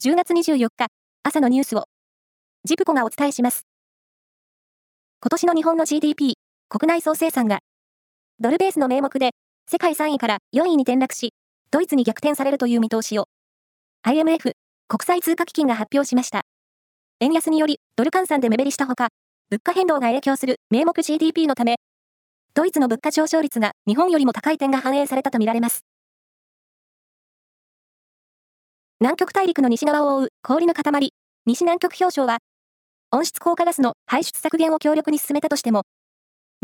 10月24日、朝のニュースを、ジプコがお伝えします。今年の日本の GDP、国内総生産が、ドルベースの名目で、世界3位から4位に転落し、ドイツに逆転されるという見通しを、IMF、国際通貨基金が発表しました。円安により、ドル換算で目減りしたほか、物価変動が影響する名目 GDP のため、ドイツの物価上昇率が日本よりも高い点が反映されたとみられます。南極大陸の西側を覆う氷の塊、西南極氷床は、温室効果ガスの排出削減を強力に進めたとしても、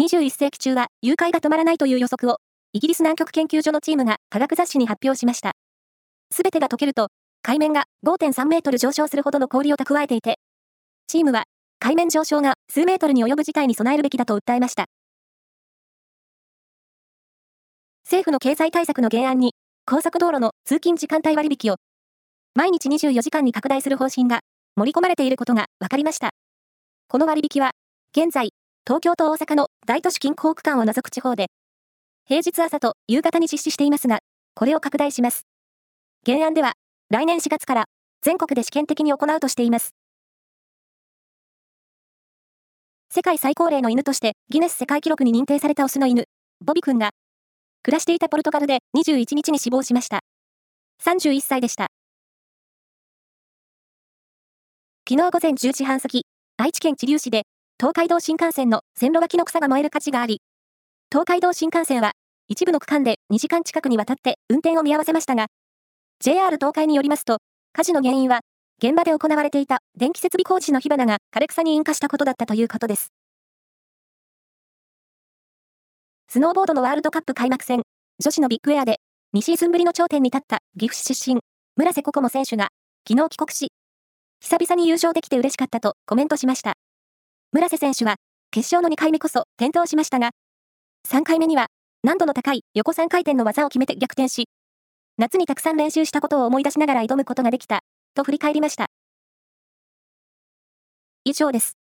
21世紀中は誘拐が止まらないという予測を、イギリス南極研究所のチームが科学雑誌に発表しました。すべてが溶けると、海面が5.3メートル上昇するほどの氷を蓄えていて、チームは海面上昇が数メートルに及ぶ事態に備えるべきだと訴えました。政府の経済対策の原案に、高速道路の通勤時間帯割引を、毎日24時間に拡大する方針が盛り込まれていることが分かりました。この割引は、現在、東京と大阪の大都市近郊区間を除く地方で、平日朝と夕方に実施していますが、これを拡大します。原案では、来年4月から全国で試験的に行うとしています。世界最高齢の犬としてギネス世界記録に認定されたオスの犬、ボビ君が、暮らしていたポルトガルで21日に死亡しました。31歳でした。昨日午前10時半過ぎ、愛知県知立市で、東海道新幹線の線路脇の草が燃える火事があり、東海道新幹線は、一部の区間で2時間近くにわたって運転を見合わせましたが、JR 東海によりますと、火事の原因は、現場で行われていた電気設備工事の火花が枯れ草に引火したことだったということです。スノーボードのワールドカップ開幕戦、女子のビッグエアで、2シーズンぶりの頂点に立った岐阜市出身、村瀬心椛選手が、昨日帰国し、久々に優勝できて嬉しかったとコメントしました。村瀬選手は、決勝の2回目こそ転倒しましたが、3回目には、難度の高い横3回転の技を決めて逆転し、夏にたくさん練習したことを思い出しながら挑むことができた、と振り返りました。以上です。